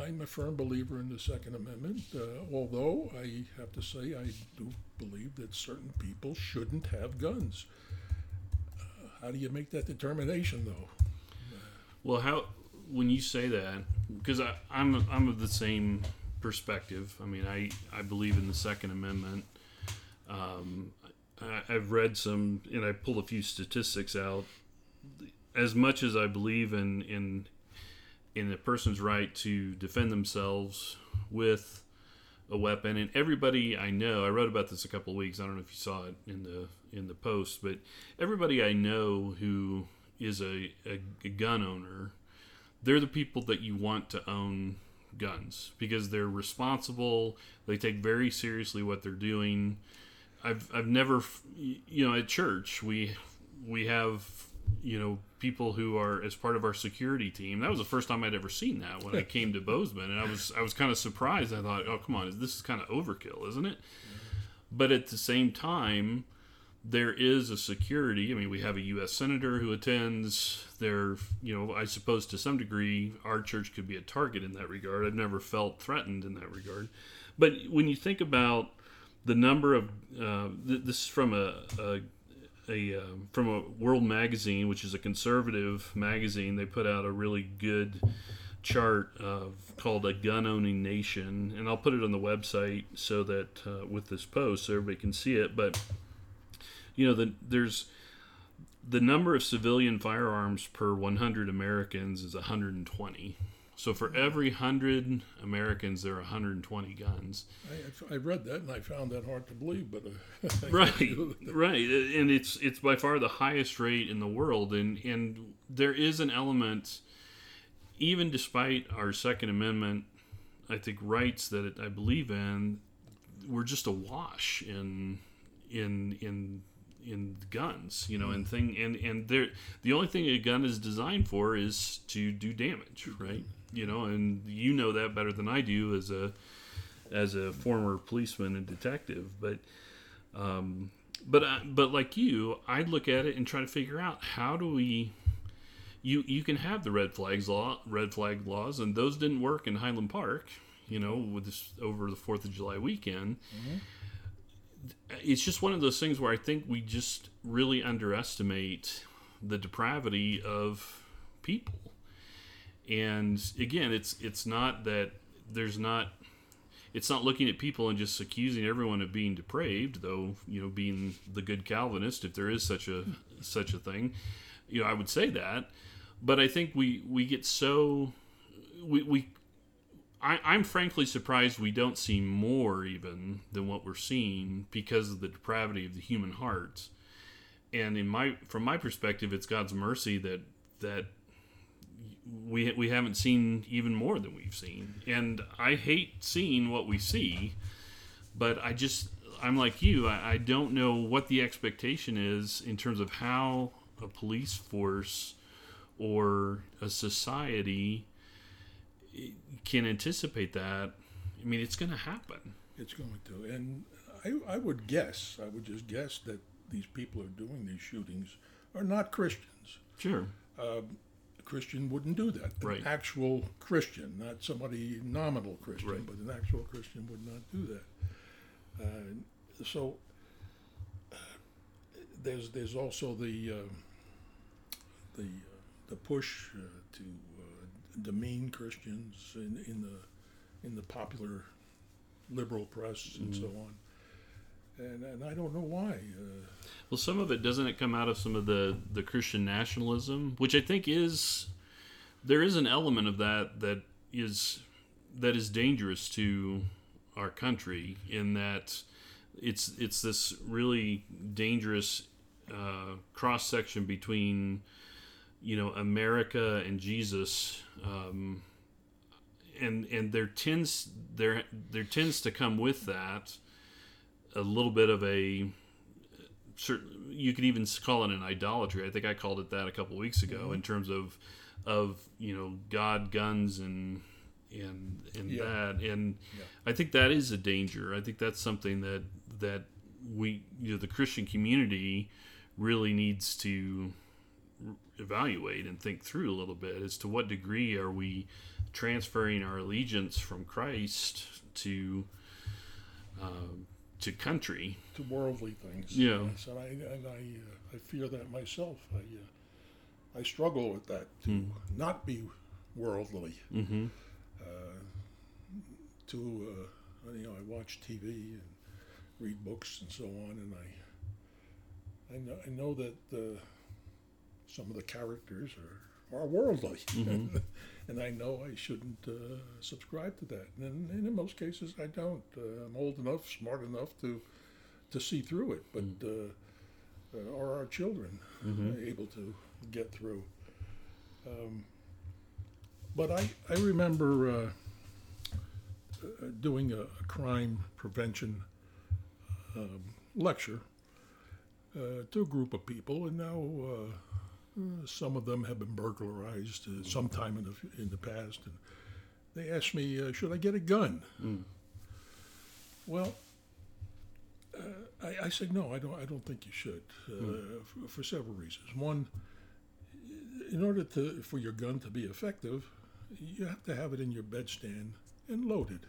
I'm a firm believer in the Second Amendment, uh, although I have to say I do believe that certain people shouldn't have guns. Uh, how do you make that determination, though? Well, how when you say that, because I'm I'm of the same perspective. I mean, I I believe in the Second Amendment. Um, I, I've read some, and I pulled a few statistics out. As much as I believe in in in a person's right to defend themselves with a weapon, and everybody I know, I wrote about this a couple of weeks. I don't know if you saw it in the in the post, but everybody I know who is a, a, a gun owner, they're the people that you want to own guns because they're responsible. They take very seriously what they're doing. I've I've never you know at church we we have you know people who are as part of our security team. That was the first time I'd ever seen that when I came to Bozeman, and I was I was kind of surprised. I thought, oh come on, this is kind of overkill, isn't it? But at the same time, there is a security. I mean, we have a U.S. senator who attends. There, you know, I suppose to some degree, our church could be a target in that regard. I've never felt threatened in that regard. But when you think about the number of uh, th- this is from a, a, a uh, from a World Magazine, which is a conservative magazine. They put out a really good chart of called a gun owning nation, and I'll put it on the website so that uh, with this post so everybody can see it. But you know, the, there's the number of civilian firearms per 100 Americans is 120 so for every hundred Americans, there are 120 guns. I, I, read that and I found that hard to believe, but uh, right, right, and it's it's by far the highest rate in the world, and and there is an element, even despite our Second Amendment, I think rights that it, I believe in, we're just awash in in in in guns, you know, and thing and and there the only thing a gun is designed for is to do damage, right? You know, and you know that better than I do as a as a former policeman and detective, but um, but I, but like you, I'd look at it and try to figure out how do we. You you can have the red flags law, red flag laws, and those didn't work in Highland Park. You know, with this over the Fourth of July weekend. It's just one of those things where I think we just really underestimate the depravity of people. And again, it's it's not that there's not it's not looking at people and just accusing everyone of being depraved, though you know, being the good Calvinist, if there is such a such a thing, you know, I would say that. But I think we we get so we we I, I'm frankly surprised we don't see more even than what we're seeing because of the depravity of the human heart. And in my from my perspective, it's God's mercy that that we we haven't seen even more than we've seen. And I hate seeing what we see, but I just I'm like you. I, I don't know what the expectation is in terms of how a police force or a society can anticipate that. I mean, it's going to happen. It's going to. And I, I would guess, I would just guess that these people who are doing these shootings are not Christians. Sure. a Christian wouldn't do that. An Right. actual Christian, not somebody nominal Christian, Right. but an actual Christian would not do that. Uh, so uh, there's there's also the uh, the uh, the push uh, to uh, demean Christians in, in the in the popular liberal press and so on. And, and I don't know why. Uh, Well, some of it doesn't it come out of some of the the Christian nationalism, which I think is there is an element of that that is that is dangerous to our country in that it's it's this really dangerous uh, cross section between you know America and Jesus. Um, and and there tends there there tends to come with that a little bit of a certain you could even call it an idolatry. I think I called it that a couple weeks ago in terms of of you know God, guns, and and and Yeah. that. And Yeah. I think that is a danger. I think that's something that that we you know the Christian community really needs to evaluate and think through a little bit as to what degree are we transferring our allegiance from Christ to um, to country. to worldly things. Yeah. Yes, and I and I uh, I fear that myself. I uh, I struggle with that to not be worldly. Mm-hmm. To uh, you know, I watch TV and read books and so on, and I I know, I know that uh, some of the characters are are worldly, and I know I shouldn't uh, subscribe to that. And, and in most cases, I don't. Uh, I'm old enough, smart enough to to see through it, but uh, uh, are our children able to get through? Um, but I I remember uh, uh, doing a, a crime prevention um, lecture uh, to a group of people, and now. Uh, uh, some of them have been burglarized uh, sometime in the in the past, and they asked me, uh, "Should I get a gun?" Well, uh, I, I said no. I don't. I don't think you should, uh, for, for several reasons. One, in order to for your gun to be effective, you have to have it in your bedstand and loaded.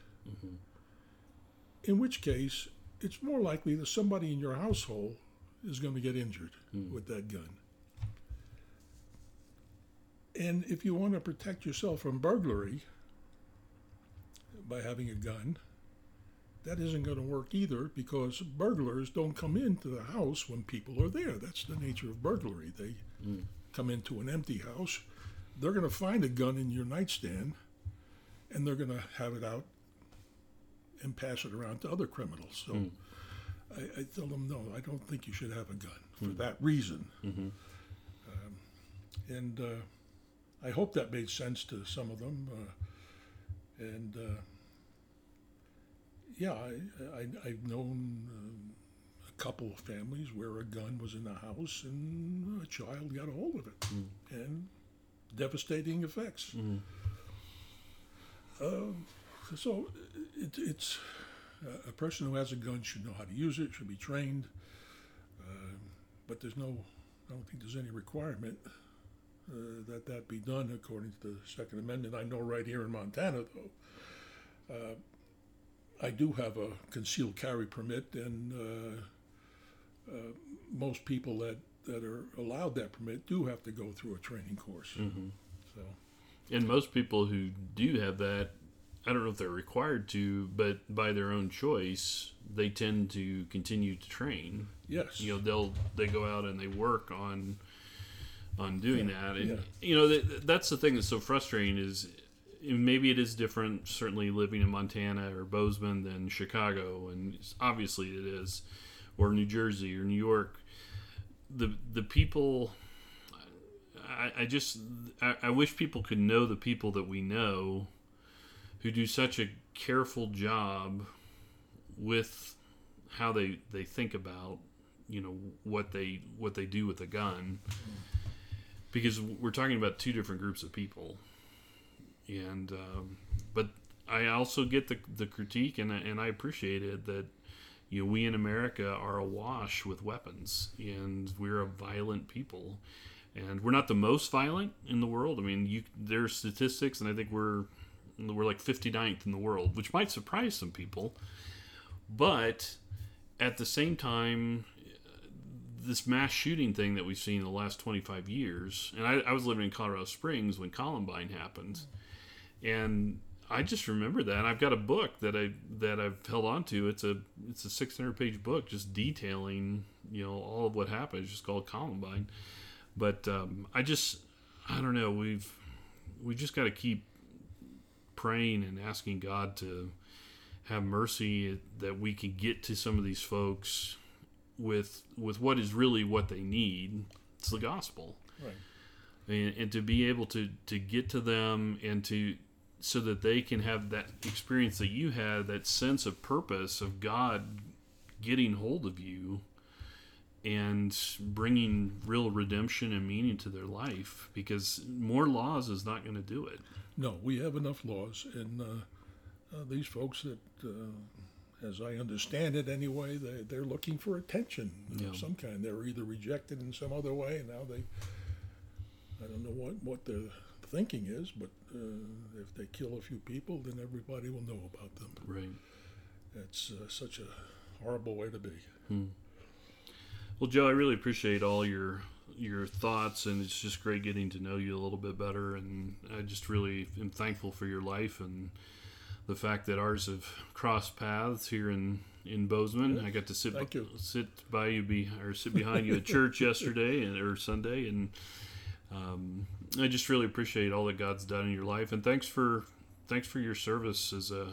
In which case, it's more likely that somebody in your household is going to get injured with that gun. And if you want to protect yourself from burglary by having a gun, that isn't going to work either because burglars don't come into the house when people are there. That's the nature of burglary. They come into an empty house, they're going to find a gun in your nightstand, and they're going to have it out and pass it around to other criminals. So I, I tell them, no, I don't think you should have a gun for that reason. Um, and uh, I hope that made sense to some of them. Uh, and uh, yeah, I, I, I've known um, a couple of families where a gun was in the house and a child got a hold of it, and devastating effects. Um, so it, it's uh, a person who has a gun should know how to use it, should be trained. Uh, but there's no, I don't think there's any requirement uh, that that be done according to the Second Amendment. I know right here in Montana, though, uh, I do have a concealed carry permit, and uh, uh, most people that, that are allowed that permit do have to go through a training course. Mm-hmm. So, And most people who do have that, I don't know if they're required to, but by their own choice, they tend to continue to train. yes. You know, they'll they go out and they work on on doing Yeah, that, and yeah. you know that, that's the thing that's so frustrating is maybe it is different. Certainly, living in Montana or Bozeman than Chicago, and obviously it is, or New Jersey or New York. The the people I, I just I, I wish people could know the people that we know who do such a careful job with how they they think about you know what they what they do with a gun because we're talking about two different groups of people and um, but I also get the the critique and and I appreciate it that you know we in America are awash with weapons and we're a violent people and we're not the most violent in the world. I mean, you there's statistics, and I think we're we're like 59th in the world, which might surprise some people. But at the same time, this mass shooting thing that we've seen in the last 25 years, and I, I was living in Colorado Springs when Columbine happened, and I just remember that. And I've got a book that I that I've held on to. It's a it's a 600 page book just detailing you know all of what happened. It's just called Columbine but um, I just I don't know we've we just got to keep praying and asking God to have mercy that we can get to some of these folks with with what is really what they need it's the gospel Right. and, and to be able to to get to them and to so that they can have that experience that you had that sense of purpose of God getting hold of you and bringing real redemption and meaning to their life because more laws is not going to do it. No, we have enough laws, and uh, uh, these folks that, uh, as I understand it anyway, they, they're looking for attention Yeah. of some kind. They're either rejected in some other way, and now they, I don't know what, what their thinking is, but uh, if they kill a few people, then everybody will know about them. Right. It's uh, such a horrible way to be. Well, Joe, I really appreciate all your your thoughts, and it's just great getting to know you a little bit better. And I just really am thankful for your life and the fact that ours have crossed paths here in in Bozeman. I got to sit Thank you. sit by you be or sit behind you at church yesterday and or Sunday, and um, I just really appreciate all that God's done in your life. And thanks for thanks for your service as a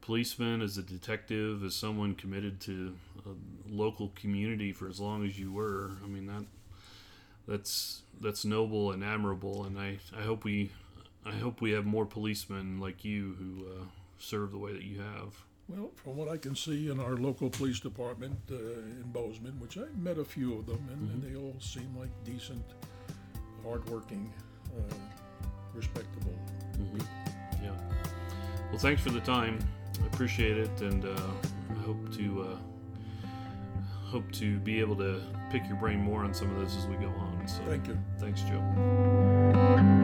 policeman, as a detective, as someone committed to a local community for as long as you were. I mean that that's that's noble and admirable, and I, I hope we I hope we have more policemen like you who uh, serve the way that you have. Well, from what I can see in our local police department uh, in Bozeman, which I met a few of them, and, and they all seem like decent, hardworking, uh, respectable. Yeah. Well, thanks for the time. I appreciate it, and uh, I hope to uh, hope to be able to pick your brain more on some of this as we go on. So, Thank you. thanks, Joe.